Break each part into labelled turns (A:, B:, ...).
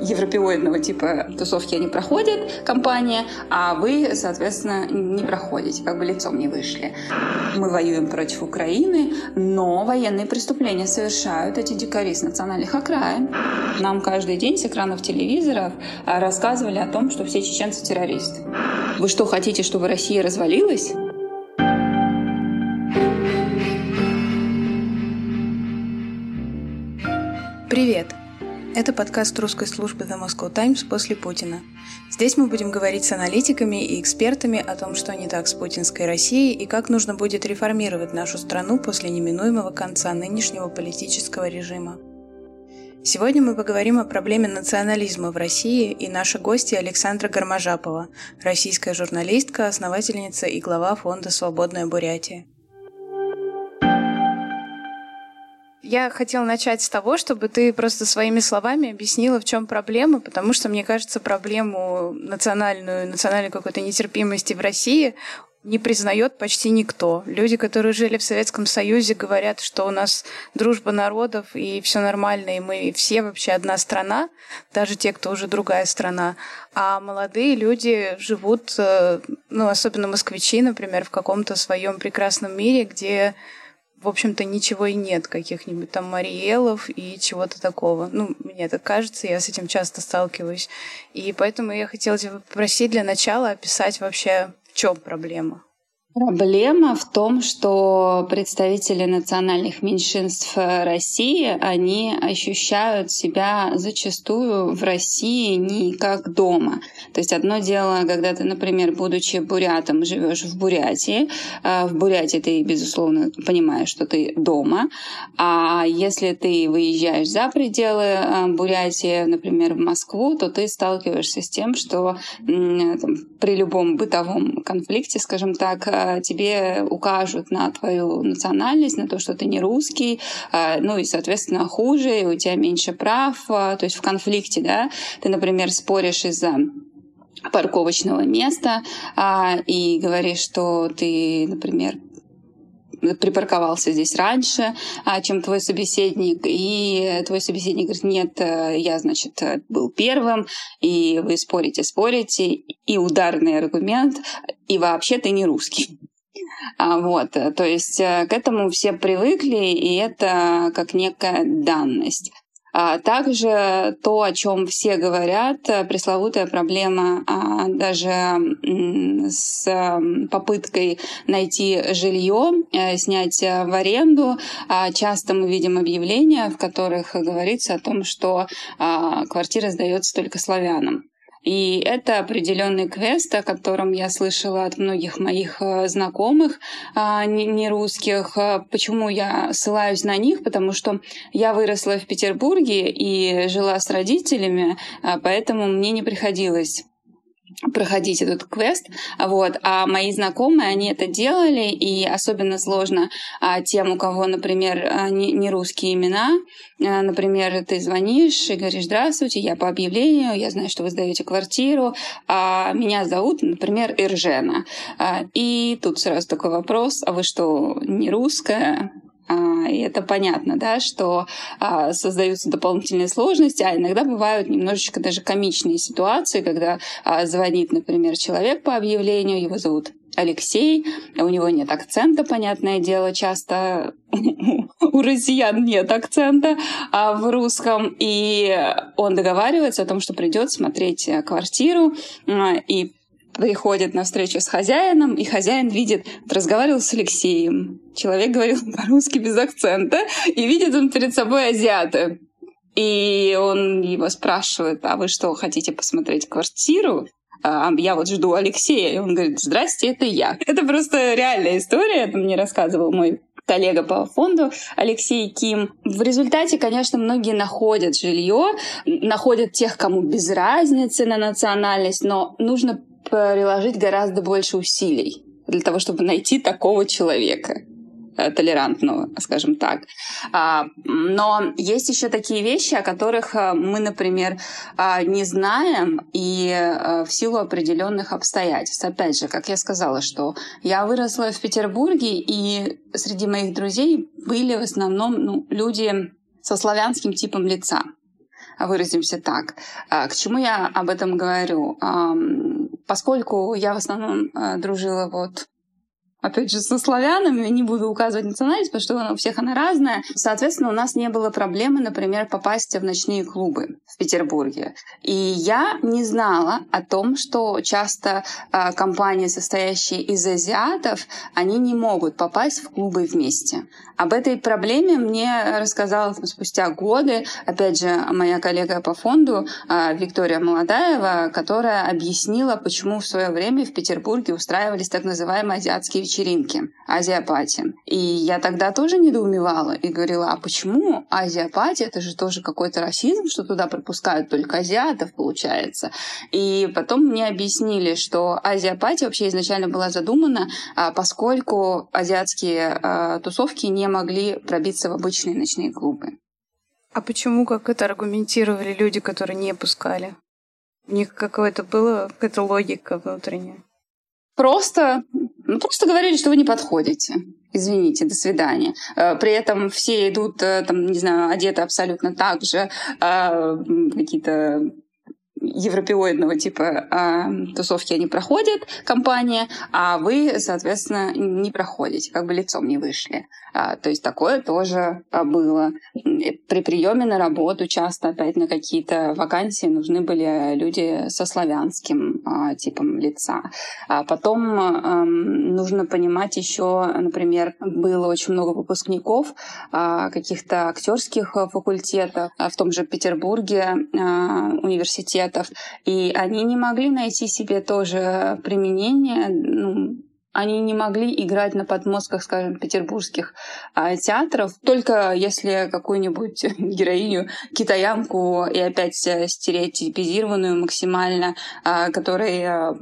A: европеоидного типа тусовки они проходят, компания, а вы, соответственно, не проходите, как бы лицом не вышли. Мы воюем против Украины, но военные преступления совершают эти дикари с национальных окраин. Нам каждый день с экранов телевизоров а, рассказывали о том, что все чеченцы террористы. Вы что, хотите, чтобы Россия развалилась?
B: Привет! Это подкаст русской службы The Moscow Times после Путина. Здесь мы будем говорить с аналитиками и экспертами о том, что не так с путинской Россией и как нужно будет реформировать нашу страну после неминуемого конца нынешнего политического режима. Сегодня мы поговорим о проблеме национализма в России и наша гостья Александра Гармажапова, российская журналистка, основательница и глава фонда «Свободная Бурятия». Я хотела начать с того, чтобы ты просто своими словами объяснила, в чем проблема, потому что, мне кажется, проблему национальную, национальной какой-то нетерпимости в России не признает почти никто. Люди, которые жили в Советском Союзе, говорят, что у нас дружба народов и все нормально, и мы все вообще одна страна, даже те, кто уже другая страна. А молодые люди живут, э, ну, особенно москвичи, например, в каком-то своем прекрасном мире, где в общем-то, ничего и нет, каких-нибудь там Мариелов и чего-то такого. Ну, мне так кажется, я с этим часто сталкиваюсь. И поэтому я хотела тебя попросить для начала описать вообще, в чем проблема?
A: Проблема в том, что представители национальных меньшинств России, они ощущают себя зачастую в России не как дома. То есть одно дело, когда ты, например, будучи бурятом, живешь в Бурятии, а в Бурятии ты, безусловно, понимаешь, что ты дома, а если ты выезжаешь за пределы а, Бурятии, например, в Москву, то ты сталкиваешься с тем, что там, при любом бытовом конфликте, скажем так, а, тебе укажут на твою национальность, на то, что ты не русский, ну и, соответственно, хуже, и у тебя меньше прав, то есть в конфликте, да, ты, например, споришь из-за парковочного места и говоришь, что ты, например, припарковался здесь раньше, чем твой собеседник, и твой собеседник говорит, нет, э, я, значит, был первым, и вы спорите, спорите, и ударный аргумент, и вообще ты не русский. А, вот, э, то есть э, к этому все привыкли, и это как некая данность. А также то, о чем все говорят, э, пресловутая проблема а, даже с попыткой найти жилье, снять в аренду. А, часто мы видим объявления, в которых говорится о том, что квартира сдается только славянам. И это определенный квест, о котором я слышала от многих моих э, знакомых а, не русских. Почему я ссылаюсь на них? Потому что я выросла в Петербурге и жила с родителями, а, поэтому мне не приходилось проходить этот квест, вот, а мои знакомые, они это делали, и особенно сложно а, тем, у кого, например, а, не, не русские имена, а, например, ты звонишь и говоришь, здравствуйте, я по объявлению, я знаю, что вы сдаете квартиру, а меня зовут, например, Иржена, а, и тут сразу такой вопрос, а вы что, не русская? А, и это понятно, да, что а, создаются дополнительные сложности, а иногда бывают немножечко даже комичные ситуации, когда а, звонит, например, человек по объявлению, его зовут Алексей, у него нет акцента, понятное дело, часто у россиян нет акцента а в русском, и он договаривается о том, что придет смотреть квартиру, и приходит на встречу с хозяином, и хозяин видит, разговаривал с Алексеем. Человек говорил по-русски без акцента, и видит он перед собой азиата. И он его спрашивает, а вы что, хотите посмотреть квартиру? А я вот жду Алексея. И он говорит, здрасте, это я. Это просто реальная история, это мне рассказывал мой коллега по фонду Алексей Ким. В результате, конечно, многие находят жилье, находят тех, кому без разницы на национальность, но нужно приложить гораздо больше усилий для того, чтобы найти такого человека э, толерантного, скажем так. А, но есть еще такие вещи, о которых э, мы, например, а, не знаем и э, в силу определенных обстоятельств. Опять же, как я сказала, что я выросла в Петербурге, и среди моих друзей были в основном ну, люди со славянским типом лица. выразимся так. К чему я об этом говорю? Поскольку я в основном дружила вот опять же, со славянами, не буду указывать национальность, потому что у всех она разная. Соответственно, у нас не было проблемы, например, попасть в ночные клубы в Петербурге. И я не знала о том, что часто э, компании, состоящие из азиатов, они не могут попасть в клубы вместе. Об этой проблеме мне рассказала спустя годы, опять же, моя коллега по фонду э, Виктория Молодаева, которая объяснила, почему в свое время в Петербурге устраивались так называемые азиатские вечеринки, азиапати. И я тогда тоже недоумевала и говорила, а почему азиапати? Это же тоже какой-то расизм, что туда пропускают только азиатов, получается. И потом мне объяснили, что азиапати вообще изначально была задумана, а, поскольку азиатские а, тусовки не могли пробиться в обычные ночные клубы.
B: А почему, как это аргументировали люди, которые не пускали? У них какое-то было, какая-то логика внутренняя?
A: Просто ну, просто говорили, что вы не подходите. Извините, до свидания. Э, при этом все идут, э, там, не знаю, одеты абсолютно так же, а, какие-то европеоидного типа э, тусовки они проходят, компания, а вы, соответственно, не проходите, как бы лицом не вышли. А, то есть такое тоже а, было. При приеме на работу часто опять на какие-то вакансии нужны были люди со славянским а, типом лица. А потом а, нужно понимать еще, например, было очень много выпускников а, каких-то актерских факультетов, в том же Петербурге а, университетов, и они не могли найти себе тоже применение, ну, они не могли играть на подмостках, скажем, петербургских а, театров, только если какую-нибудь героиню, китаянку и опять э, стереотипизированную максимально, а, которая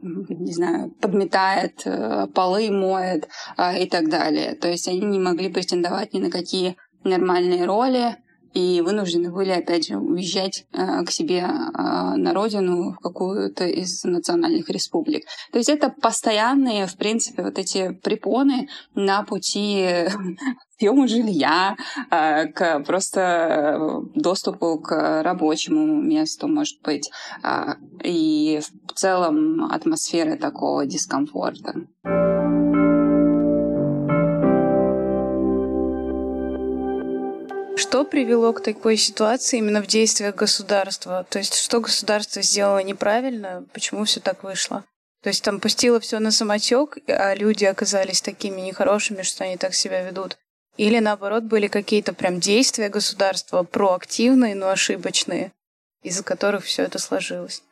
A: не знаю, подметает, э, полы моет а, и так далее. То есть они не могли претендовать ни на какие нормальные роли, и вынуждены были, опять же, уезжать э, к себе э, на родину в какую-то из национальных республик. То есть это постоянные, в принципе, вот эти препоны на пути съему жилья, э, к просто доступу к рабочему месту, может быть, и в целом атмосферы такого дискомфорта.
B: Что привело к такой ситуации именно в действиях государства? То есть, что государство сделало неправильно? Почему все так вышло? То есть там пустило все на самотек, а люди оказались такими нехорошими, что они так себя ведут. Или наоборот были какие-то прям действия государства проактивные, но ошибочные, из-за которых все это сложилось.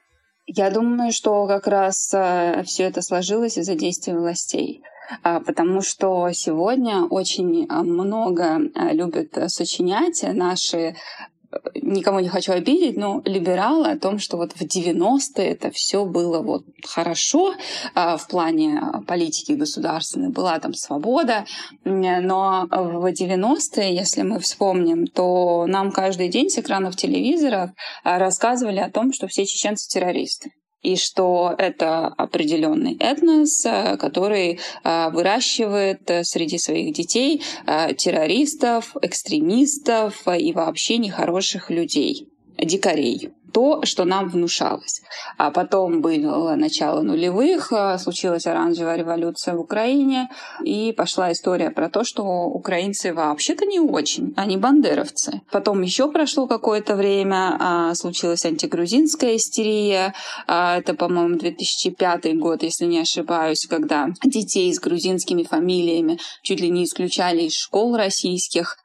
A: Я думаю, что как раз э, все это сложилось из-за действий властей. А, потому что сегодня очень а, много а, любят сочинять наши никому не хочу обидеть, но либералы о том, что вот в 90-е это все было вот хорошо в плане политики государственной, была там свобода, но в 90-е, если мы вспомним, то нам каждый день с экранов телевизоров рассказывали о том, что все чеченцы террористы и что это определенный этнос, э, который э, выращивает э, среди своих детей террористов, экстремистов и вообще нехороших людей, дикарей то, что нам внушалось. А потом было начало нулевых, а, случилась оранжевая революция в Украине, и пошла история про то, что украинцы вообще-то не очень, они бандеровцы. Потом еще прошло какое-то время, а, случилась антигрузинская истерия, а, это, по-моему, 2005 год, если не ошибаюсь, когда детей с грузинскими фамилиями чуть ли не исключали из школ российских,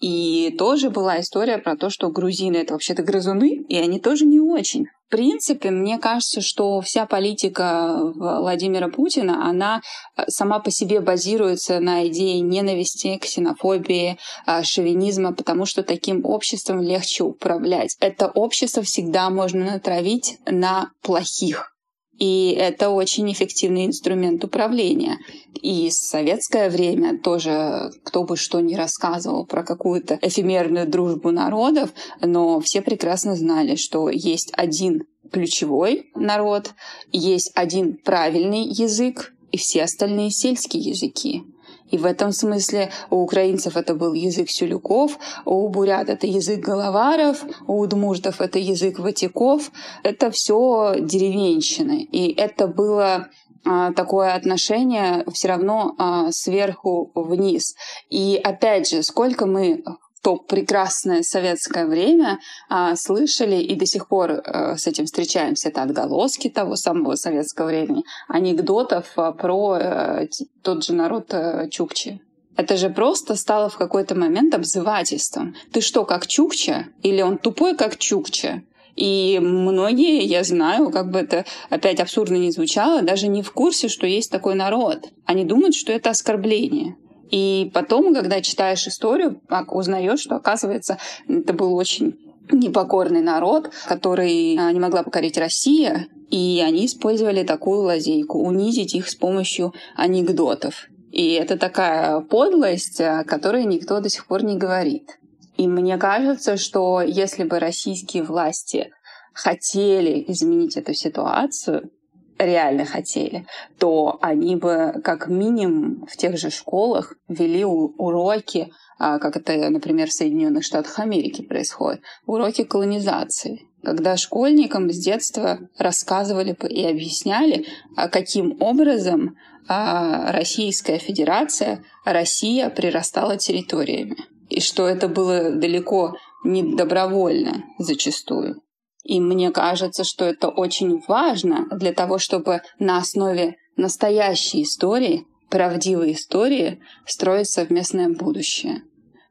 A: и тоже была история про то, что грузины — это вообще-то грызуны, и они тоже не очень. В принципе, мне кажется, что вся политика Владимира Путина, она э, сама по себе базируется на идее ненависти, ксенофобии, э, шовинизма, потому что таким обществом легче управлять. Это общество всегда можно натравить на плохих. И это очень эффективный инструмент управления. И в советское время тоже, кто бы что ни рассказывал про какую-то эфемерную дружбу народов, но все прекрасно знали, что есть один ключевой народ, есть один правильный язык, и все остальные сельские языки. И в этом смысле у украинцев это был язык сюлюков, у бурят это язык головаров, у удмуртов это язык ватиков. Это все деревенщины. И это было а, такое отношение все равно а, сверху вниз. И опять же, сколько мы то прекрасное советское время а, слышали и до сих пор а, с этим встречаемся. Это отголоски того самого советского времени, анекдотов а, про а, тот же народ а, Чукчи. Это же просто стало в какой-то момент обзывательством. Ты что, как Чукча? Или он тупой, как Чукча? И многие, я знаю, как бы это опять абсурдно не звучало, даже не в курсе, что есть такой народ. Они думают, что это оскорбление. И потом, когда читаешь историю, узнаешь, что, оказывается, это был очень непокорный народ, который а, не могла покорить Россия, и они использовали такую лазейку — унизить их с помощью анекдотов. И это такая подлость, о которой никто до сих пор не говорит. И мне кажется, что если бы российские власти хотели изменить эту ситуацию, реально хотели, то они бы как минимум в тех же школах вели уроки, а, как это, например, в Соединенных Штатах Америки происходит, уроки колонизации когда школьникам с детства рассказывали и объясняли, а каким образом а, Российская Федерация, Россия прирастала территориями. И что это было далеко не добровольно зачастую. И мне кажется, что это очень важно для того, чтобы на основе настоящей истории, правдивой истории, строить совместное будущее.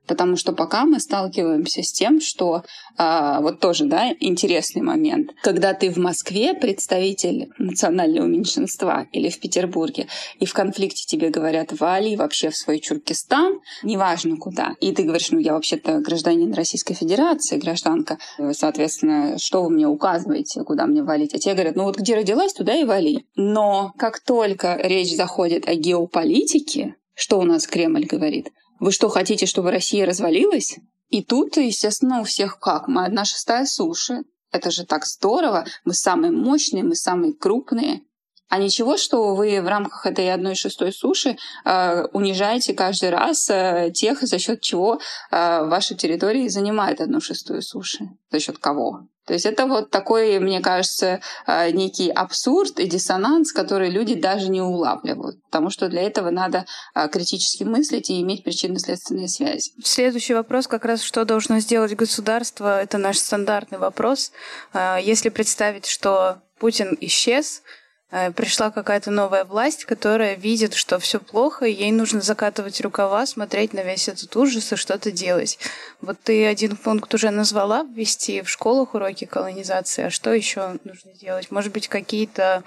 A: Потому что пока мы сталкиваемся с тем, что а, вот тоже, да, интересный момент. Когда ты в Москве представитель национального меньшинства или в Петербурге, и в конфликте тебе говорят, вали вообще в свой Чуркистан, неважно куда. И ты говоришь, ну я вообще-то гражданин Российской Федерации, гражданка, соответственно, что вы мне указываете, куда мне валить? А те говорят, ну вот где родилась, туда и вали. Но как только речь заходит о геополитике, что у нас Кремль говорит? Вы что, хотите, чтобы Россия развалилась? И тут, естественно, у всех как? Мы одна шестая суши. Это же так здорово. Мы самые мощные, мы самые крупные. А ничего, что вы в рамках этой одной шестой суши э, унижаете каждый раз э, тех, за счет чего э, ваша территория занимает одну шестую суши. За счет кого? То есть это вот такой, мне кажется, э, некий абсурд и диссонанс, который люди даже не улавливают. Потому что для этого надо э, критически мыслить и иметь причинно-следственные связи.
B: Следующий вопрос как раз, что должно сделать государство, это наш стандартный вопрос. Э, если представить, что Путин исчез, пришла какая-то новая власть, которая видит, что все плохо, и ей нужно закатывать рукава, смотреть на весь этот ужас и что-то делать. Вот ты один пункт уже назвала, ввести в школах уроки колонизации, а что еще нужно делать? Может быть, какие-то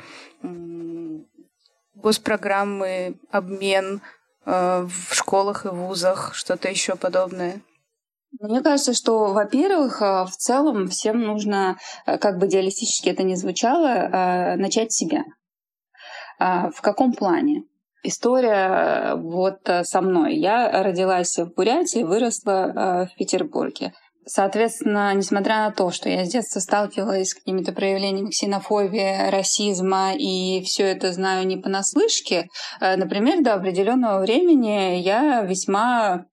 B: госпрограммы, обмен э, в школах и вузах, что-то еще подобное?
A: Мне кажется, что, во-первых, э, в целом всем нужно, э, как бы идеалистически это ни звучало, э, начать с себя. А, в каком плане? История вот со мной. Я родилась в Бурятии, выросла в Петербурге. Соответственно, несмотря на то, что я с детства сталкивалась с какими-то проявлениями ксенофобии, расизма и все это знаю не понаслышке, например, до определенного времени я весьма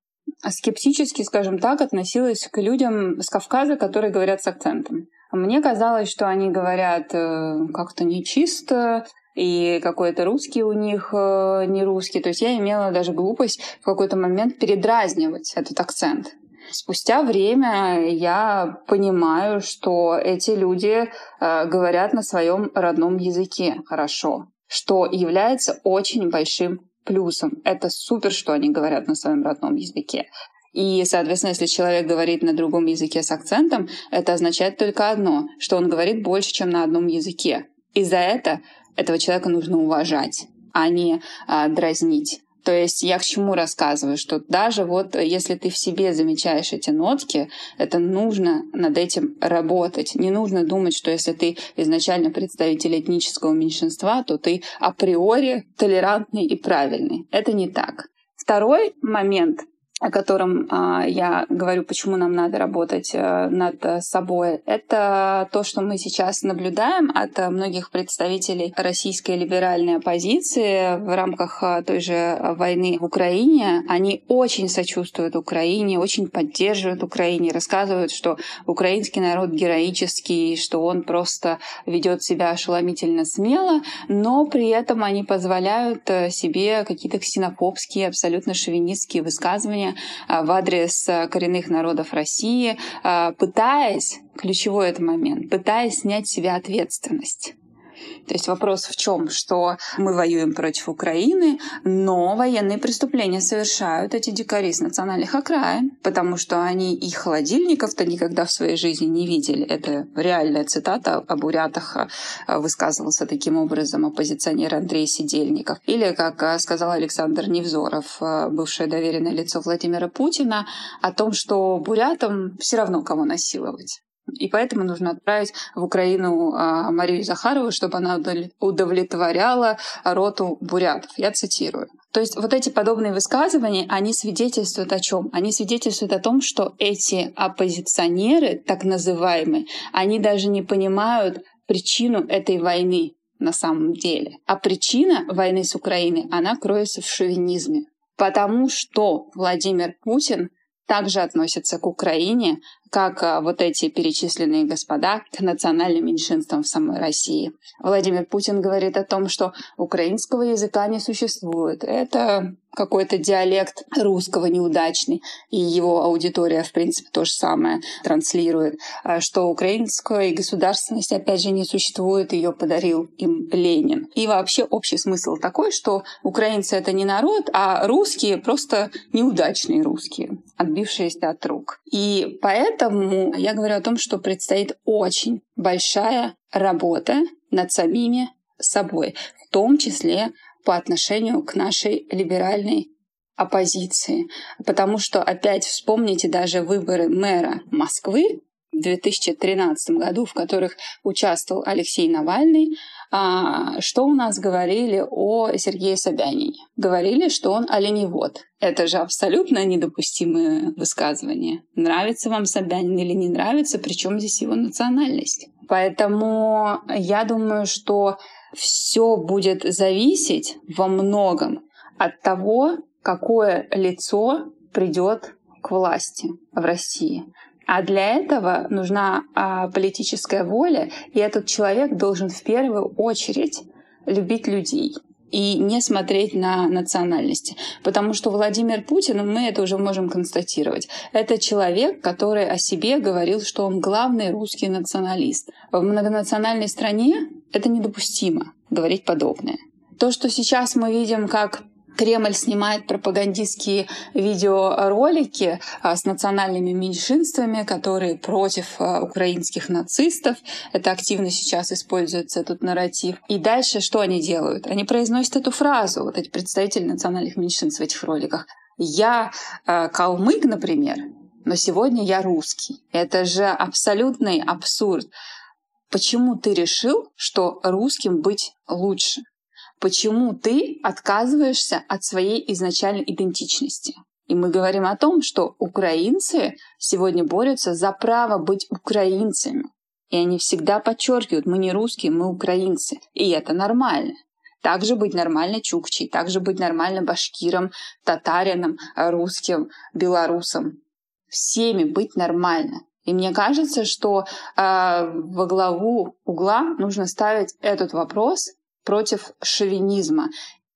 A: скептически, скажем так, относилась к людям с Кавказа, которые говорят с акцентом. Мне казалось, что они говорят э, как-то нечисто, и какой-то русский у них э, не русский. То есть я имела даже глупость в какой-то момент передразнивать этот акцент. Спустя время я понимаю, что эти люди э, говорят на своем родном языке хорошо, что является очень большим плюсом. Это супер, что они говорят на своем родном языке. И, соответственно, если человек говорит на другом языке с акцентом, это означает только одно, что он говорит больше, чем на одном языке. И за это этого человека нужно уважать, а не а, дразнить. То есть я к чему рассказываю, что даже вот если ты в себе замечаешь эти нотки, это нужно над этим работать. Не нужно думать, что если ты изначально представитель этнического меньшинства, то ты априори толерантный и правильный. Это не так. Второй момент о котором а, я говорю, почему нам надо работать а, над собой, это то, что мы сейчас наблюдаем от многих представителей российской либеральной оппозиции в рамках а, той же войны в Украине. Они очень сочувствуют Украине, очень поддерживают Украине, рассказывают, что украинский народ героический, что он просто ведет себя ошеломительно смело, но при этом они позволяют себе какие-то ксенофобские, абсолютно шовинистские высказывания а, в адрес а, коренных народов России, а, пытаясь, ключевой это момент, пытаясь снять с себя ответственность. То есть вопрос в чем, что мы воюем против Украины, но военные преступления совершают эти дикари с национальных окраин, потому что они и холодильников-то никогда в своей жизни не видели. Это реальная цитата об бурятах а, высказывался таким образом оппозиционер Андрей Сидельников. Или, как а, сказал Александр Невзоров, а, бывшее доверенное лицо Владимира Путина, о том, что бурятам все равно кого насиловать. И поэтому нужно отправить в Украину а, Марию Захарову, чтобы она удовлетворяла роту бурятов. Я цитирую. То есть вот эти подобные высказывания, они свидетельствуют о чем? Они свидетельствуют о том, что эти оппозиционеры, так называемые, они даже не понимают причину этой войны на самом деле. А причина войны с Украиной, она кроется в шовинизме. Потому что Владимир Путин также относится к Украине, как а, вот эти перечисленные господа, к национальным меньшинствам в самой России. Владимир Путин говорит о том, что украинского языка не существует. Это какой-то диалект русского неудачный, и его аудитория, в принципе, то же самое транслирует, а, что украинская государственность, опять же, не существует, ее подарил им Ленин. И вообще общий смысл такой, что украинцы — это не народ, а русские — просто неудачные русские, отбившиеся от рук. И поэтому я говорю о том, что предстоит очень большая работа над самими собой, в том числе по отношению к нашей либеральной оппозиции. Потому что, опять вспомните даже выборы мэра Москвы в 2013 году, в которых участвовал Алексей Навальный, что у нас говорили о Сергее Собянине? Говорили, что он оленевод. Это же абсолютно недопустимое высказывание. Нравится вам Собянин или не нравится, причем здесь его национальность. Поэтому я думаю, что все будет зависеть во многом от того, какое лицо придет к власти в России. А для этого нужна а, политическая воля, и этот человек должен в первую очередь любить людей и не смотреть на национальности. Потому что Владимир Путин, мы это уже можем констатировать, это человек, который о себе говорил, что он главный русский националист. В многонациональной стране это недопустимо говорить подобное. То, что сейчас мы видим, как Кремль снимает пропагандистские видеоролики а, с национальными меньшинствами, которые против а, украинских нацистов. Это активно сейчас используется этот нарратив. И дальше что они делают? Они произносят эту фразу, вот эти представители национальных меньшинств в этих роликах. Я э, калмык, например, но сегодня я русский. Это же абсолютный абсурд. Почему ты решил, что русским быть лучше? Почему ты отказываешься от своей изначальной идентичности? И мы говорим о том, что украинцы сегодня борются за право быть украинцами. И они всегда подчеркивают, мы не русские, мы украинцы. И это нормально. Также быть нормально чукчей, также быть нормально башкиром, татарином, русским, белорусом. Всеми быть нормально. И мне кажется, что э, во главу угла нужно ставить этот вопрос против шовинизма.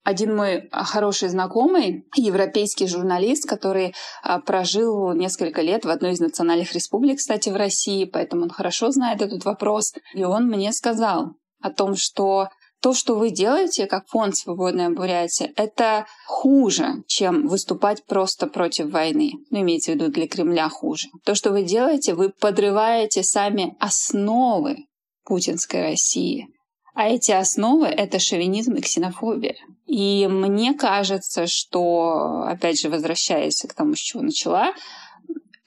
A: Один мой хороший знакомый, европейский журналист, который а, прожил несколько лет в одной из национальных республик, кстати, в России, поэтому он хорошо знает этот вопрос. И он мне сказал о том, что то, что вы делаете, как фонд «Свободная Бурятия», это хуже, чем выступать просто против войны. Ну, имеется в виду для Кремля хуже. То, что вы делаете, вы подрываете сами основы путинской России. А эти основы — это шовинизм и ксенофобия. И мне кажется, что, опять же, возвращаясь к тому, с чего начала,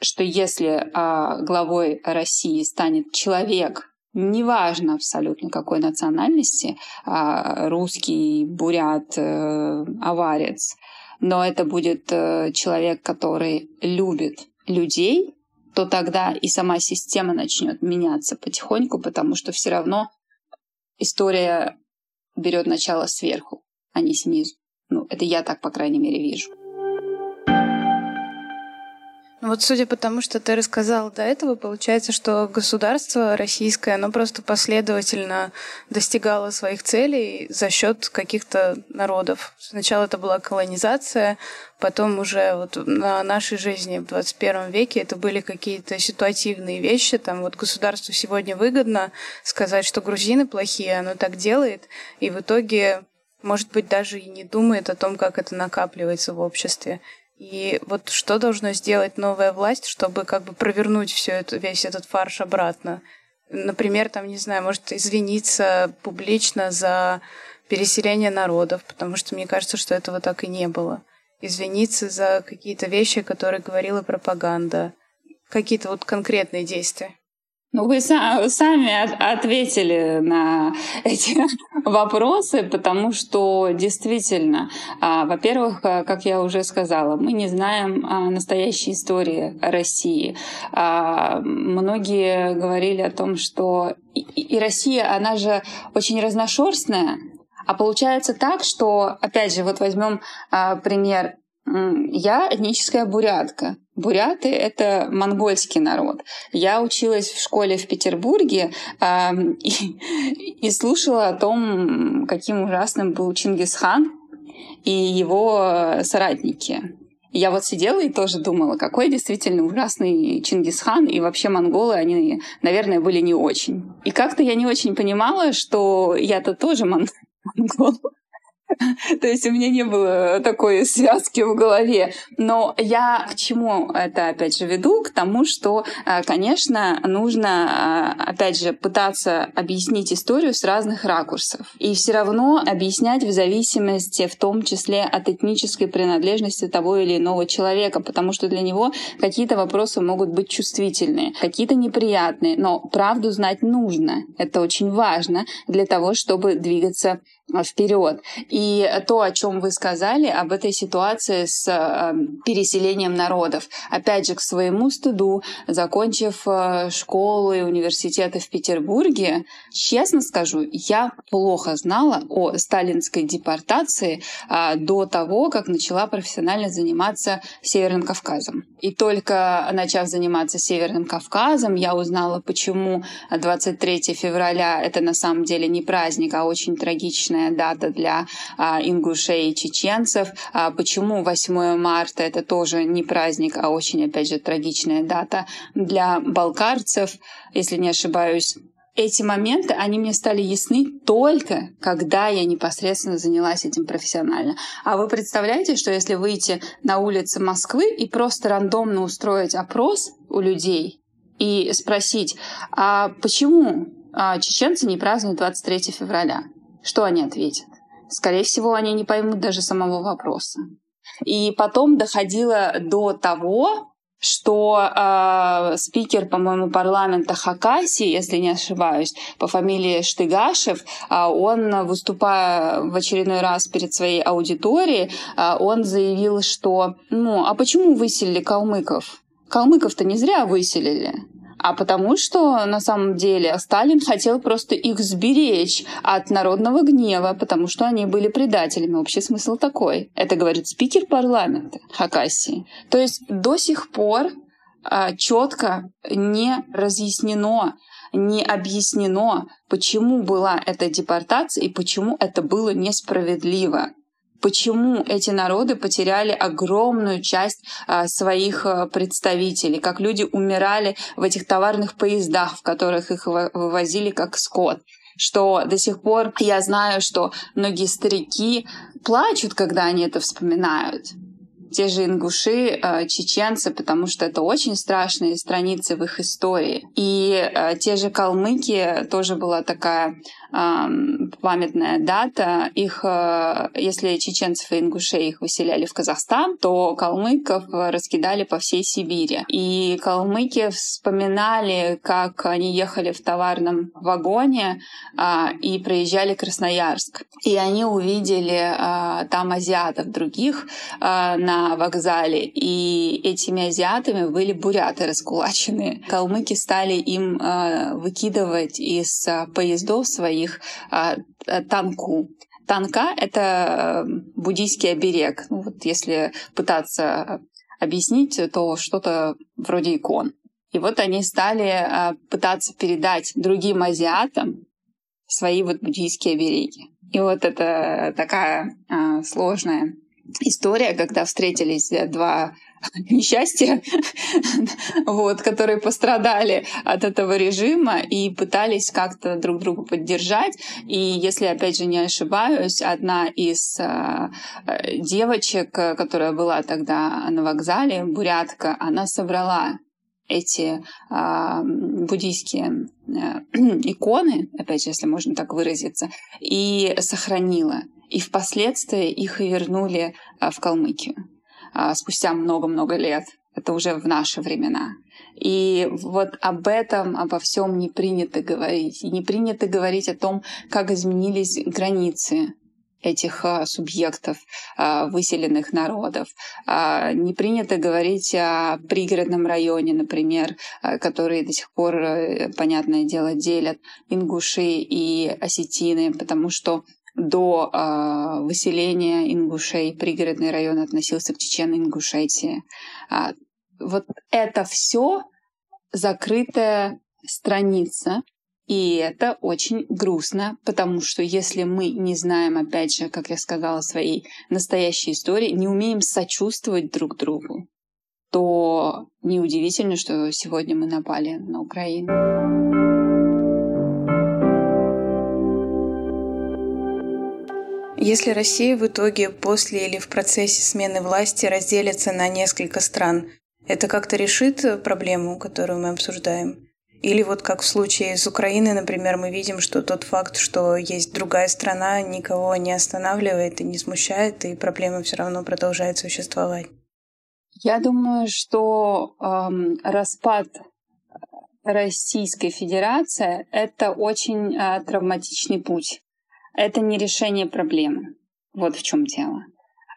A: что если а, главой России станет человек, неважно абсолютно какой национальности, русский, бурят, э, аварец, но это будет э, человек, который любит людей, то тогда и сама система начнет меняться потихоньку, потому что все равно история берет начало сверху, а не снизу. Ну, это я так, по крайней мере, вижу.
B: Ну вот судя по тому, что ты рассказал до этого, получается, что государство российское, оно просто последовательно достигало своих целей за счет каких-то народов. Сначала это была колонизация, потом уже вот на нашей жизни в 21 веке это были какие-то ситуативные вещи. Там вот государству сегодня выгодно сказать, что грузины плохие, оно так делает, и в итоге может быть, даже и не думает о том, как это накапливается в обществе. И вот что должна сделать новая власть, чтобы как бы провернуть все это, весь этот фарш обратно? Например, там, не знаю, может извиниться публично за переселение народов, потому что мне кажется, что этого так и не было. Извиниться за какие-то вещи, которые говорила пропаганда. Какие-то вот конкретные действия.
A: Ну, вы сами ответили на эти вопросы, потому что действительно, а, во-первых, а, как я уже сказала, мы не знаем а, настоящей истории России. Многие говорили о том, что и Россия, она же очень разношерстная, а получается так, что, опять же, вот возьмем пример я этническая бурятка. Буряты — это монгольский народ. Я училась в школе в Петербурге э, и, и слушала о том, каким ужасным был Чингисхан и его соратники. Я вот сидела и тоже думала, какой действительно ужасный Чингисхан, и вообще монголы, они, наверное, были не очень. И как-то я не очень понимала, что я-то тоже монгол. То есть у меня не было такой связки в голове. Но я к чему это опять же веду? К тому, что, э, конечно, нужно, э, опять же, пытаться объяснить историю с разных ракурсов. И все равно объяснять в зависимости, в том числе от этнической принадлежности того или иного человека, потому что для него какие-то вопросы могут быть чувствительные, какие-то неприятные, но правду знать нужно. Это очень важно для того, чтобы двигаться вперед. И то, о чем вы сказали, об этой ситуации с э, переселением народов. Опять же, к своему стыду, закончив э, школу и университеты в Петербурге, честно скажу, я плохо знала о сталинской депортации э, до того, как начала профессионально заниматься Северным Кавказом. И только начав заниматься Северным Кавказом, я узнала, почему 23 февраля это на самом деле не праздник, а очень трагичный важная дата для а, ингушей и чеченцев. А, почему 8 марта это тоже не праздник, а очень, опять же, трагичная дата для балкарцев, если не ошибаюсь. Эти моменты, они мне стали ясны только, когда я непосредственно занялась этим профессионально. А вы представляете, что если выйти на улицы Москвы и просто рандомно устроить опрос у людей и спросить, а почему а, чеченцы не празднуют 23 февраля? Что они ответят? Скорее всего, они не поймут даже самого вопроса. И потом доходило до того, что э, спикер, по-моему, парламента Хакаси, если не ошибаюсь, по фамилии Штыгашев, э, он, выступая в очередной раз перед своей аудиторией, э, он заявил, что ну, а почему выселили калмыков? Калмыков-то не зря выселили а потому что на самом деле Сталин хотел просто их сберечь от народного гнева, потому что они были предателями. Общий смысл такой. Это говорит спикер парламента Хакасии. То есть до сих пор а, четко не разъяснено, не объяснено, почему была эта депортация и почему это было несправедливо почему эти народы потеряли огромную часть а, своих а, представителей, как люди умирали в этих товарных поездах, в которых их вывозили как скот что до сих пор я знаю, что многие старики плачут, когда они это вспоминают. Те же ингуши, а, чеченцы, потому что это очень страшные страницы в их истории. И те же калмыки тоже была такая памятная дата. Их, э, если чеченцев и ингушей их выселяли в Казахстан, то калмыков раскидали по всей Сибири. И калмыки вспоминали, как они ехали в товарном вагоне а, и проезжали Красноярск. И они увидели а, там азиатов других а, на вокзале. И этими азиатами были буряты раскулаченные. Калмыки стали им выкидывать из поездов своих танку. Танка — это буддийский оберег. Ну, вот если пытаться объяснить, то что-то вроде икон. И вот они стали пытаться передать другим азиатам свои вот буддийские обереги. И вот это такая а, сложная история, когда встретились два несчастья, вот, которые пострадали от этого режима и пытались как-то друг друга поддержать. И если, опять же, не ошибаюсь, одна из э, девочек, которая была тогда на вокзале, бурятка, она собрала эти э, буддийские э, иконы, опять же, если можно так выразиться, и сохранила. И впоследствии их и вернули э, в Калмыкию спустя много-много лет. Это уже в наши времена. И вот об этом, обо всем не принято говорить. И не принято говорить о том, как изменились границы этих а, субъектов, а, выселенных народов. А, не принято говорить о пригородном районе, например, который до сих пор, э, понятное дело, делят ингуши и осетины, потому что до э, выселения ингушей пригородный район относился к Чечен-Ингушетии. Э, вот это все закрытая страница и это очень грустно, потому что если мы не знаем, опять же, как я сказала, своей настоящей истории, не умеем сочувствовать друг другу, то неудивительно, что сегодня мы напали на Украину.
B: Если Россия в итоге после или в процессе смены власти разделится на несколько стран, это как-то решит проблему, которую мы обсуждаем? Или вот как в случае с Украиной, например, мы видим, что тот факт, что есть другая страна, никого не останавливает и не смущает, и проблема все равно продолжает существовать.
A: Я думаю, что эм, распад Российской Федерации это очень э, травматичный путь. Это не решение проблемы. Вот в чем дело.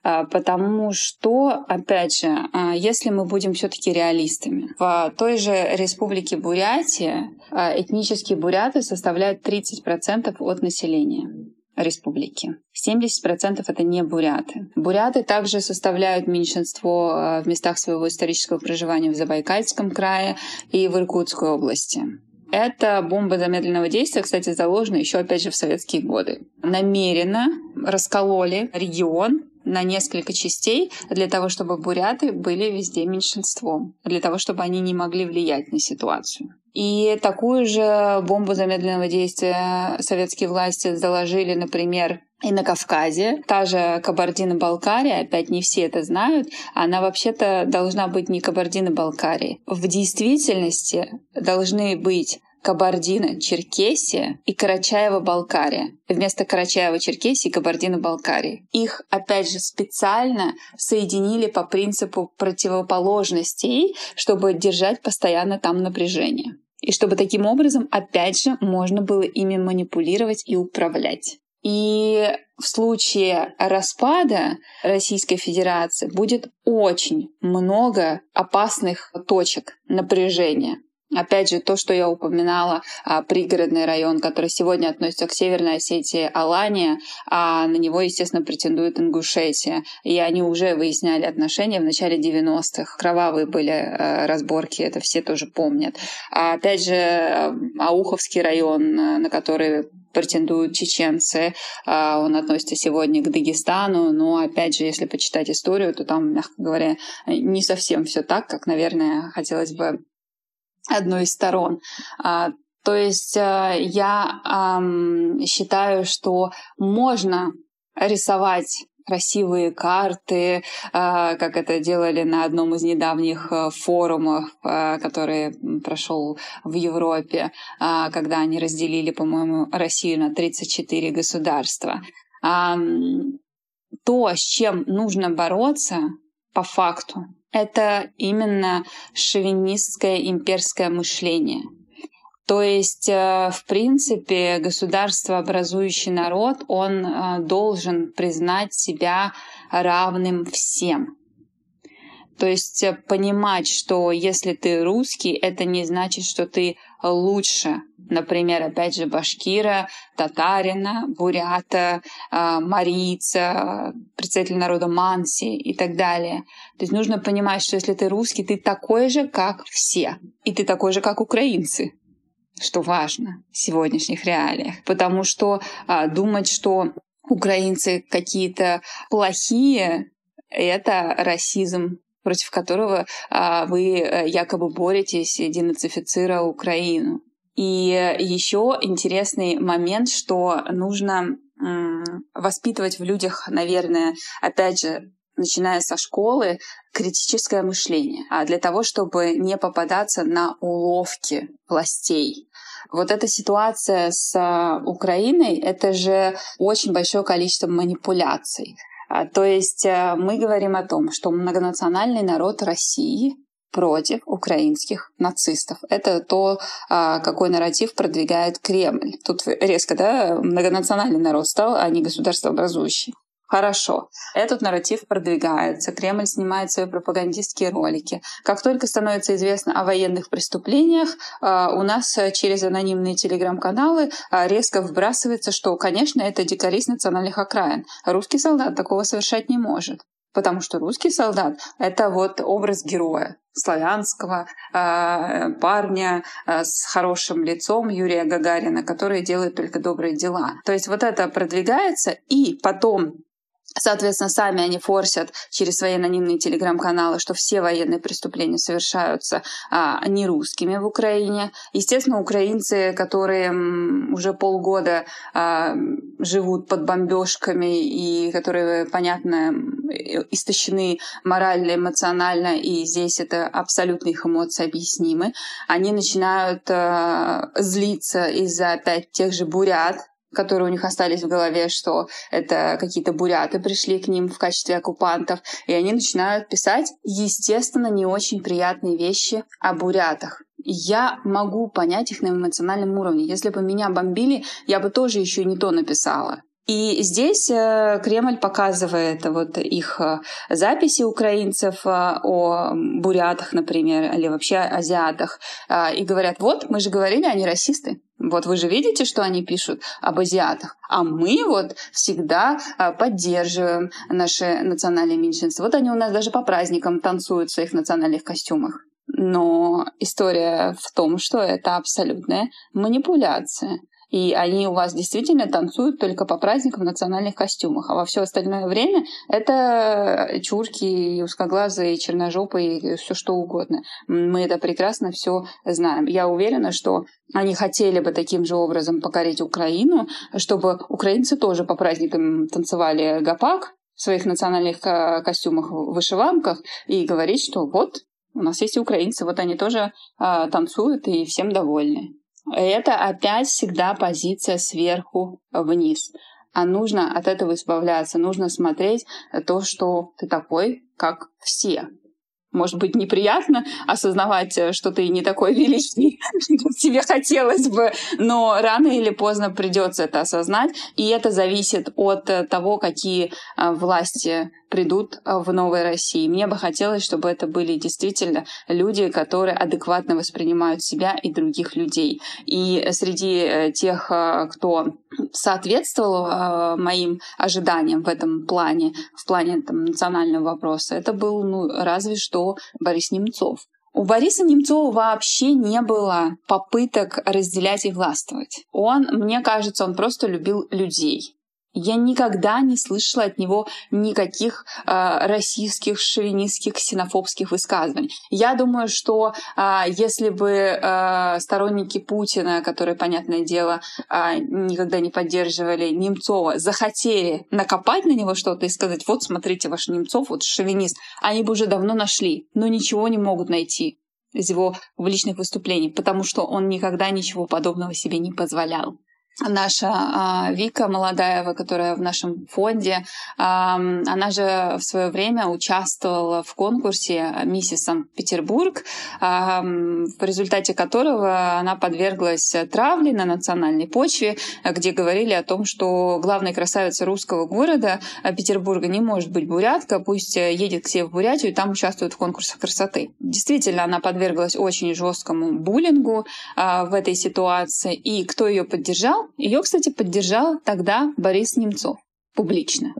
A: А, потому что, опять же, а, если мы будем все-таки реалистами, в той же республике Бурятия а, этнические буряты составляют 30% от населения республики. 70% это не буряты. Буряты также составляют меньшинство в местах своего исторического проживания в Забайкальском крае и в Иркутской области. Эта бомба замедленного действия, кстати, заложена еще, опять же, в советские годы. Намеренно раскололи регион на несколько частей для того, чтобы буряты были везде меньшинством, для того, чтобы они не могли влиять на ситуацию. И такую же бомбу замедленного действия советские власти заложили, например, и на Кавказе. Та же Кабардино-Балкария, опять не все это знают, она вообще-то должна быть не Кабардино-Балкария. В действительности должны быть Кабардино-Черкесия и Карачаево-Балкария. Вместо Карачаево-Черкесии Кабардино-Балкарии. Их, опять же, специально соединили по принципу противоположностей, чтобы держать постоянно там напряжение. И чтобы таким образом, опять же, можно было ими манипулировать и управлять. И в случае распада Российской Федерации будет очень много опасных точек напряжения. Опять же, то, что я упоминала, а, пригородный район, который сегодня относится к Северной Осетии, Алания, а на него, естественно, претендует Ингушетия. И они уже выясняли отношения в начале 90-х. Кровавые были э, разборки, это все тоже помнят. А опять же, э, Ауховский район, э, на который претендуют чеченцы. Он относится сегодня к Дагестану, но, опять же, если почитать историю, то там, мягко говоря, не совсем все так, как, наверное, хотелось бы одной из сторон. А, то есть э, я считаю, что можно рисовать красивые карты, а, как это делали на одном из недавних э, форумов, а, который прошел в Европе, а, когда они разделили, по-моему, Россию на 34 государства. То, с чем нужно бороться по факту, это именно шовинистское имперское мышление – то есть, э, в принципе, государство, образующий народ, он э, должен признать себя равным всем. То есть э, понимать, что если ты русский, это не значит, что ты лучше. Например, опять же, башкира, татарина, бурята, марийца, представитель народа манси и так далее. То есть нужно понимать, что если ты русский, ты такой же, как все. И ты такой же, как украинцы что важно в сегодняшних реалиях. Потому что а, думать, что украинцы какие-то плохие, это расизм против которого а, вы э, якобы боретесь, денацифицируя Украину. И еще интересный момент, что нужно воспитывать в людях, наверное, опять же, начиная со школы, критическое мышление, а для того, чтобы не попадаться на уловки властей. Вот эта ситуация с Украиной — это же очень большое количество манипуляций. А, то есть а, мы говорим о том, что многонациональный народ России против украинских нацистов. Это то, какой нарратив продвигает Кремль. Тут резко, да, многонациональный народ стал, а не государство образующий. Хорошо, этот нарратив продвигается, Кремль снимает свои пропагандистские ролики. Как только становится известно о военных преступлениях, а, у нас через анонимные телеграм-каналы а, резко вбрасывается, что, конечно, это дикари с национальных окраин. Русский солдат такого совершать не может. Потому что русский солдат — это вот образ героя, славянского э, парня э, с хорошим лицом Юрия Гагарина, который делает только добрые дела. То есть вот это продвигается, и потом Соответственно, сами они форсят через свои анонимные телеграм-каналы, что все военные преступления совершаются а, не русскими в Украине. Естественно, украинцы, которые уже полгода а, живут под бомбежками и которые, понятно, истощены морально, эмоционально, и здесь это абсолютно их эмоции объяснимы, они начинают а, злиться из-за опять тех же бурят, которые у них остались в голове, что это какие-то буряты пришли к ним в качестве оккупантов, и они начинают писать, естественно, не очень приятные вещи о бурятах. Я могу понять их на эмоциональном уровне. Если бы меня бомбили, я бы тоже еще не то написала. И здесь э, Кремль показывает вот их э, записи украинцев э, о бурятах, например, или вообще азиатах, и говорят, вот, мы же говорили, они расисты. Вот вы же видите, что они пишут об азиатах. А мы вот всегда поддерживаем наши национальные меньшинства. Вот они у нас даже по праздникам танцуют в своих национальных костюмах. Но история в том, что это абсолютная манипуляция. И они у вас действительно танцуют только по праздникам в национальных костюмах. А во все остальное время это чурки, узкоглазые, черножопые, и все что угодно. Мы это прекрасно все знаем. Я уверена, что они хотели бы таким же образом покорить Украину, чтобы украинцы тоже по праздникам танцевали гопак в своих национальных костюмах, вышиванках и говорить, что вот у нас есть украинцы, вот они тоже э, танцуют и всем довольны. Это опять всегда позиция сверху вниз. А нужно от этого избавляться. Нужно смотреть то, что ты такой, как все. Может быть, неприятно осознавать, что ты не такой великий, как тебе хотелось бы, но рано или поздно придется это осознать. И это зависит от того, какие а, власти придут а, в новой России. Мне бы хотелось, чтобы это были действительно люди, которые адекватно воспринимают себя и других людей. И среди э, тех, а, кто соответствовал моим ожиданиям в этом плане, в плане там, национального вопроса, это был ну, разве что Борис Немцов. У Бориса Немцова вообще не было попыток разделять и властвовать. Он, мне кажется, он просто любил людей. Я никогда не слышала от него никаких э, российских, шовинистских, ксенофобских высказываний. Я думаю, что э, если бы э, сторонники Путина, которые, понятное дело, э, никогда не поддерживали Немцова, захотели накопать на него что-то и сказать, вот смотрите, ваш Немцов, вот шовинист, они бы уже давно нашли, но ничего не могут найти из его публичных выступлений, потому что он никогда ничего подобного себе не позволял наша а, Вика Молодаева, которая в нашем фонде, а, она же в свое время участвовала в конкурсе «Миссис Санкт-Петербург», а, в результате которого она подверглась травле на национальной почве, где говорили о том, что главной красавицей русского города Петербурга не может быть бурятка, пусть едет к себе в Бурятию и там участвует в конкурсах красоты. Действительно, она подверглась очень жесткому буллингу в этой ситуации, и кто ее поддержал? Ее, кстати, поддержал тогда Борис Немцов публично.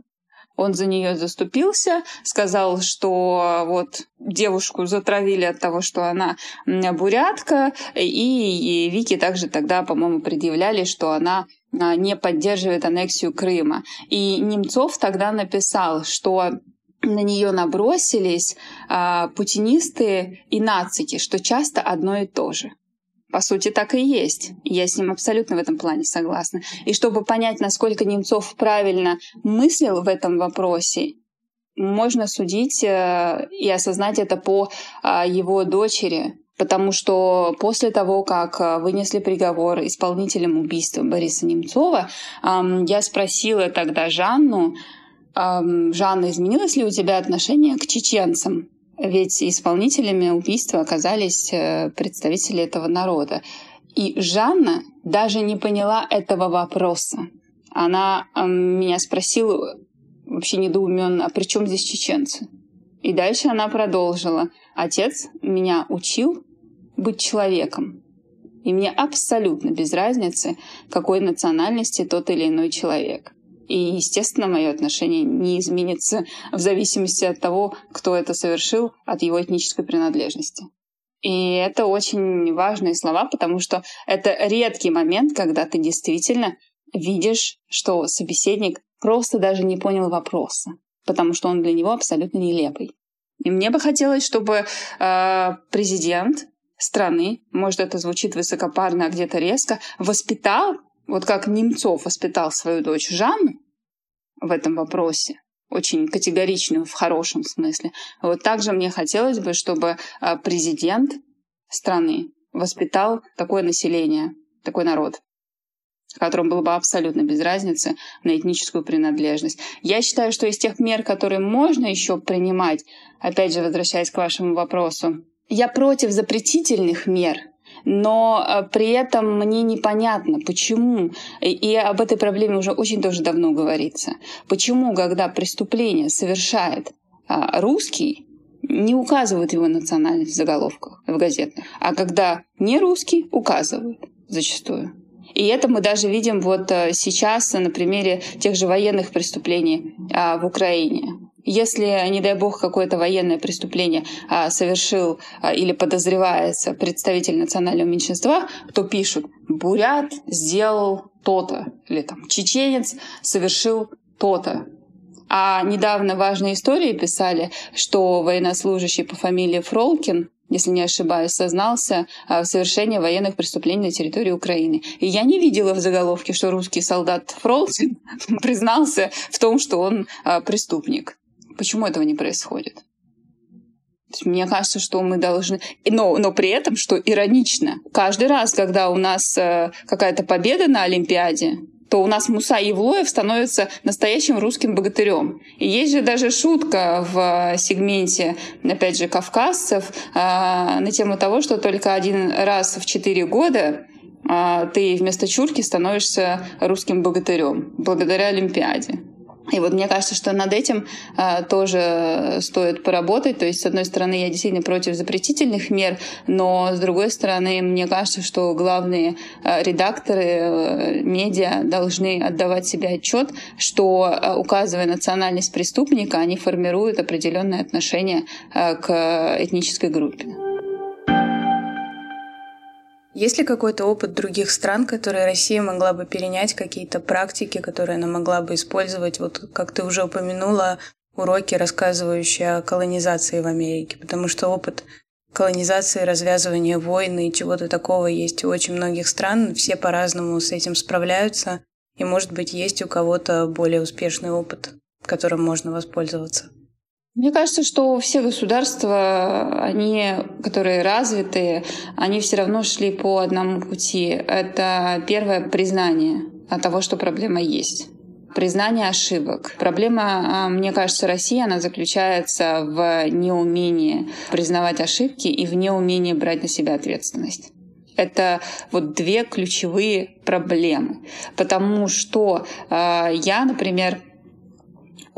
A: Он за нее заступился, сказал, что вот девушку затравили от того, что она бурятка, и Вики также тогда, по-моему, предъявляли, что она а, не поддерживает аннексию Крыма. И Немцов тогда написал, что на нее набросились а, путинисты и нацики, что часто одно и то же. По сути, так и есть. Я с ним абсолютно в этом плане согласна. И чтобы понять, насколько Немцов правильно мыслил в этом вопросе, можно судить э, и осознать это по а, его дочери, потому что после того, как э, вынесли приговор исполнителям убийства Бориса Немцова, я спросила тогда Жанну, Жанна, изменилось ли у тебя отношение к чеченцам? Ведь исполнителями убийства оказались э, представители этого народа. И Жанна даже не поняла этого вопроса. Она меня спросила вообще недоуменно, а при чем здесь чеченцы? И дальше она продолжила. Отец меня учил быть человеком. И мне абсолютно без разницы, какой национальности тот или иной человек. И, естественно, мое отношение не изменится в зависимости от того, кто это совершил, от его этнической принадлежности. И это очень важные слова, потому что это редкий момент, когда ты действительно видишь, что собеседник просто даже не понял вопроса, потому что он для него абсолютно нелепый. И мне бы хотелось, чтобы э, президент страны, может, это звучит высокопарно, а где-то резко, воспитал вот как Немцов воспитал свою дочь Жанну в этом вопросе, очень категоричную в хорошем смысле. Вот также мне хотелось бы, чтобы а, президент страны воспитал такое население, такой народ, которому было бы абсолютно без разницы на этническую принадлежность. Я считаю, что из тех мер, которые можно еще принимать, опять же, возвращаясь к вашему вопросу, я против запретительных мер, но э, при этом мне непонятно, почему, и об этой проблеме уже очень тоже давно говорится, почему, когда преступление совершает а, русский, не указывают его национальность в заголовках, в газетах, а когда не русский, указывают зачастую. И это мы даже видим вот э, сейчас на примере тех же военных преступлений а, в Украине. Если, не дай бог, какое-то военное преступление а, совершил а, или подозревается представитель национального меньшинства, то пишут «бурят сделал то-то» или там «чеченец совершил то-то». А недавно важные истории писали, что военнослужащий по фамилии Фролкин если не ошибаюсь, сознался а, в совершении военных преступлений на территории Украины. И я не видела в заголовке, что русский солдат Фролкин признался в том, что он преступник. Почему этого не происходит? Мне кажется, что мы должны... Но, но при этом, что иронично, каждый раз, когда у нас э, какая-то победа на Олимпиаде, то у нас Муса Евлоев становится настоящим русским богатырем. И есть же даже шутка в сегменте, опять же, кавказцев э, на тему того, что только один раз в четыре года э, ты вместо чурки становишься русским богатырем благодаря Олимпиаде. И вот мне кажется, что над этим а, тоже стоит поработать. То есть, с одной стороны, я действительно против запретительных мер, но с другой стороны, мне кажется, что главные а, редакторы а, медиа должны отдавать себе отчет, что, а, указывая национальность преступника, они формируют определенное отношение а, к этнической группе.
B: Есть ли какой-то опыт других стран, которые Россия могла бы перенять, какие-то практики, которые она могла бы использовать? Вот как ты уже упомянула, уроки, рассказывающие о колонизации в Америке, потому что опыт колонизации, развязывания войны и чего-то такого есть у очень многих стран. Все по-разному с этим справляются. И, может быть, есть у кого-то более успешный опыт, которым можно воспользоваться.
A: Мне кажется, что все государства, они, которые развитые, они все равно шли по одному пути. Это первое признание того, что проблема есть признание ошибок. Проблема, а, мне кажется, России, она заключается в неумении признавать ошибки и в неумении брать на себя ответственность. Это вот две ключевые проблемы. Потому что э, я, например,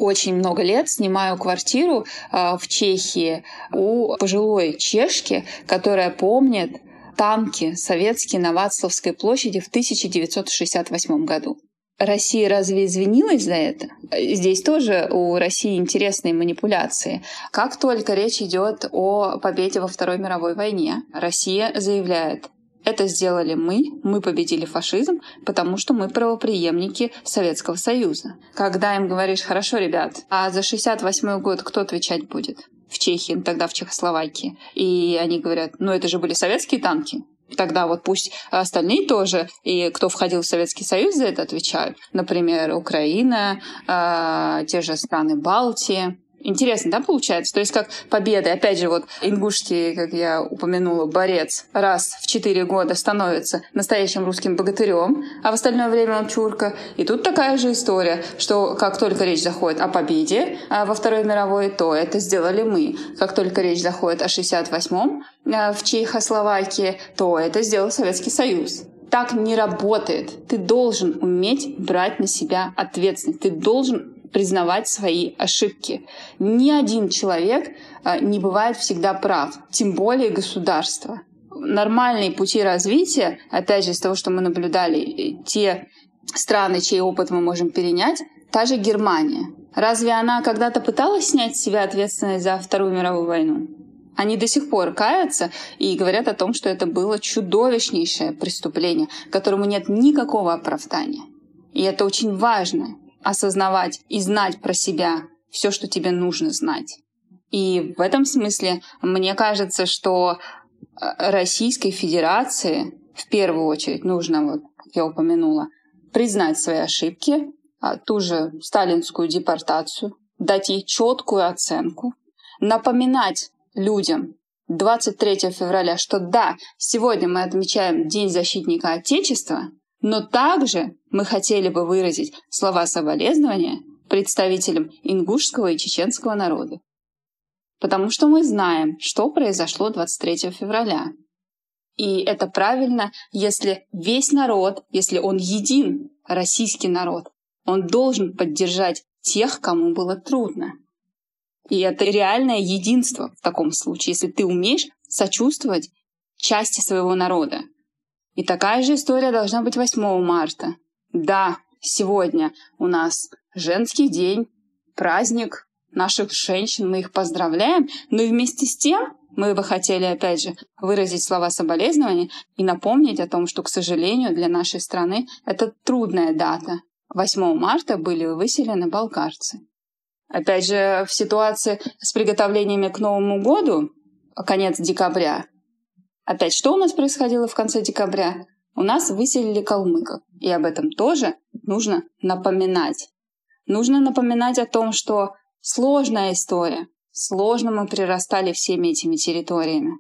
A: очень много лет снимаю квартиру э, в Чехии у пожилой чешки, которая помнит танки советские на Вацлавской площади в 1968 году. Россия разве извинилась за это? Здесь тоже у России интересные манипуляции. Как только речь идет о победе во Второй мировой войне, Россия заявляет, это сделали мы, мы победили фашизм, потому что мы правоприемники Советского Союза. Когда им говоришь, хорошо, ребят, а за 68 год кто отвечать будет? В Чехии, тогда в Чехословакии. И они говорят, ну это же были советские танки тогда вот пусть остальные тоже, и кто входил в Советский Союз за это отвечают. Например, Украина, э, те же страны Балтии. Интересно, да, получается? То есть как победы, опять же, вот ингушский, как я упомянула, борец раз в четыре года становится настоящим русским богатырем, а в остальное время он чурка. И тут такая же история, что как только речь заходит о победе а во Второй мировой, то это сделали мы. Как только речь заходит о 68-м а, в Чехословакии, то это сделал Советский Союз так не работает. Ты должен уметь брать на себя ответственность. Ты должен признавать свои ошибки. Ни один человек а, не бывает всегда прав, тем более государство. Нормальные пути развития, опять же, из того, что мы наблюдали, э, те страны, чей опыт мы можем перенять, та же Германия. Разве она когда-то пыталась снять с себя ответственность за Вторую мировую войну? Они до сих пор каются и говорят о том, что это было чудовищнейшее преступление, которому нет никакого оправдания. И это очень важно осознавать и знать про себя все, что тебе нужно знать. И в этом смысле мне кажется, что э, Российской Федерации в первую очередь нужно, вот, как я упомянула, признать свои ошибки, а ту же сталинскую депортацию, дать ей четкую оценку, напоминать людям 23 февраля, что да, сегодня мы отмечаем День защитника Отечества, но также мы хотели бы выразить слова соболезнования представителям ингушского и чеченского народа. Потому что мы знаем, что произошло 23 февраля. И это правильно, если весь народ, если он един, российский народ, он должен поддержать тех, кому было трудно. И это реальное единство в таком случае, если ты умеешь сочувствовать части своего народа. И такая же история должна быть 8 марта. Да, сегодня у нас женский день, праздник наших женщин, мы их поздравляем, но и вместе с тем мы бы хотели, опять же, выразить слова соболезнования и напомнить о том, что, к сожалению, для нашей страны это трудная дата. 8 марта были выселены балкарцы. Опять же, в ситуации с приготовлениями к Новому году, конец декабря, Опять, что у нас происходило в конце декабря? У нас выселили калмыков, и об этом тоже нужно напоминать. Нужно напоминать о том, что сложная история, сложно мы прирастали всеми этими территориями.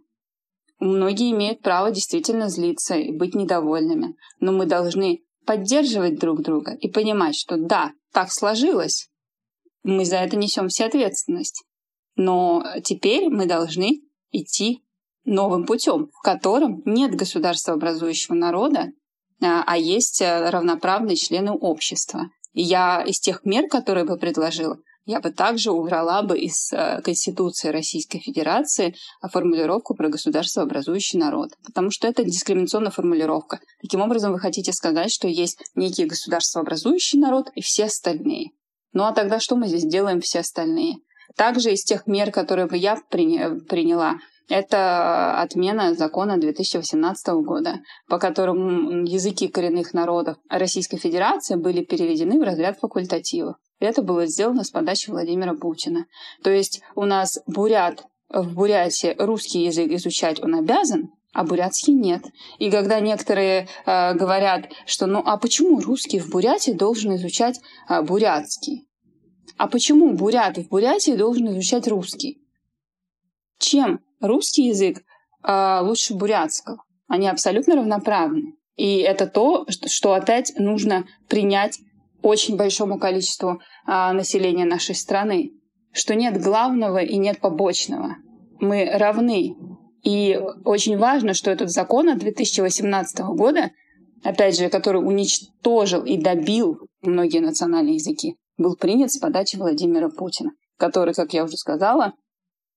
A: Многие имеют право действительно злиться и быть недовольными, но мы должны поддерживать друг друга и понимать, что да, так сложилось, мы за это несем все ответственность. Но теперь мы должны идти новым путем, в котором нет государства образующего народа, а, а есть э, равноправные члены общества. Я из тех мер, которые бы предложила, я бы также убрала бы из э, Конституции Российской Федерации формулировку про государство образующий народ. Потому что это дискриминационная формулировка. Таким образом, вы хотите сказать, что есть некий государство образующий народ и все остальные. Ну а тогда что мы здесь делаем все остальные? Также из тех мер, которые бы я приняла, Это отмена закона 2018 года, по которому языки коренных народов Российской Федерации были переведены в разряд факультативов. Это было сделано с подачи Владимира Путина. То есть у нас бурят в Бурятии русский язык изучать он обязан, а бурятский нет. И когда некоторые э, говорят, что ну а почему русский в Бурятии должен изучать э, бурятский? А почему бурят в Бурятии должен изучать русский? Чем русский язык э, лучше бурятского? Они абсолютно равноправны. И это то, что опять нужно принять очень большому количеству э, населения нашей страны, что нет главного и нет побочного. Мы равны и очень важно, что этот закон от 2018 года, опять же, который уничтожил и добил многие национальные языки, был принят с подачи Владимира Путина, который, как я уже сказала,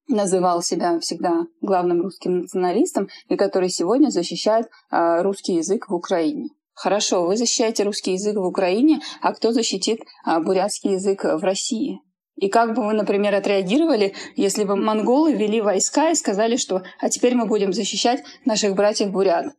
A: называл себя всегда главным русским националистом и который сегодня защищает э, русский язык в Украине. Хорошо, вы защищаете русский язык в Украине, а кто защитит э, бурятский язык в России? И как бы вы, например, отреагировали, если бы монголы вели войска и сказали, что «а теперь мы будем защищать наших братьев-бурят»?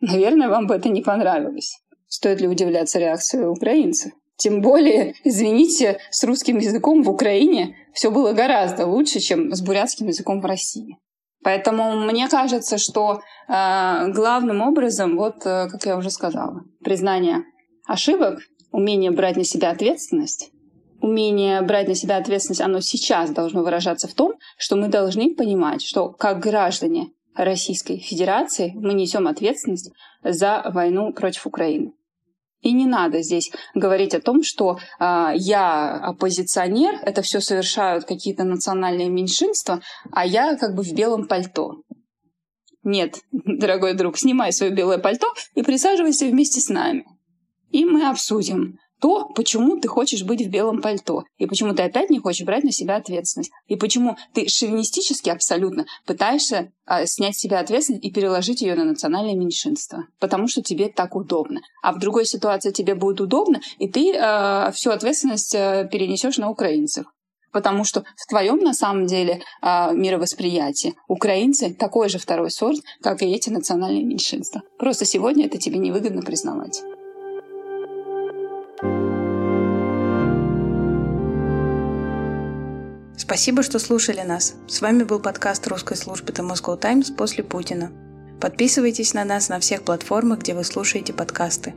A: Наверное, вам бы это не понравилось. Стоит ли удивляться реакции украинцев? Тем более, извините, с русским языком в Украине все было гораздо лучше, чем с бурятским языком в России. Поэтому мне кажется, что э, главным образом, вот э, как я уже сказала, признание ошибок, умение брать на себя ответственность, умение брать на себя ответственность, оно сейчас должно выражаться в том, что мы должны понимать, что как граждане Российской Федерации мы несем ответственность за войну против Украины. И не надо здесь говорить о том, что э, я оппозиционер, это все совершают какие-то национальные меньшинства, а я как бы в белом пальто. Нет, дорогой друг, снимай свое белое пальто и присаживайся вместе с нами. И мы обсудим, то, почему ты хочешь быть в белом пальто, и почему ты опять не хочешь брать на себя ответственность, и почему ты шовинистически абсолютно пытаешься а, снять с себя ответственность и переложить ее на национальное меньшинство, потому что тебе так удобно. А в другой ситуации тебе будет удобно, и ты а, всю ответственность а, перенесешь на украинцев. Потому что в твоем, на самом деле, а, мировосприятии украинцы такой же второй сорт, как и эти национальные меньшинства. Просто сегодня это тебе невыгодно признавать.
B: Спасибо, что слушали нас. С вами был подкаст русской службы The Moscow Times после Путина. Подписывайтесь на нас на всех платформах, где вы слушаете подкасты.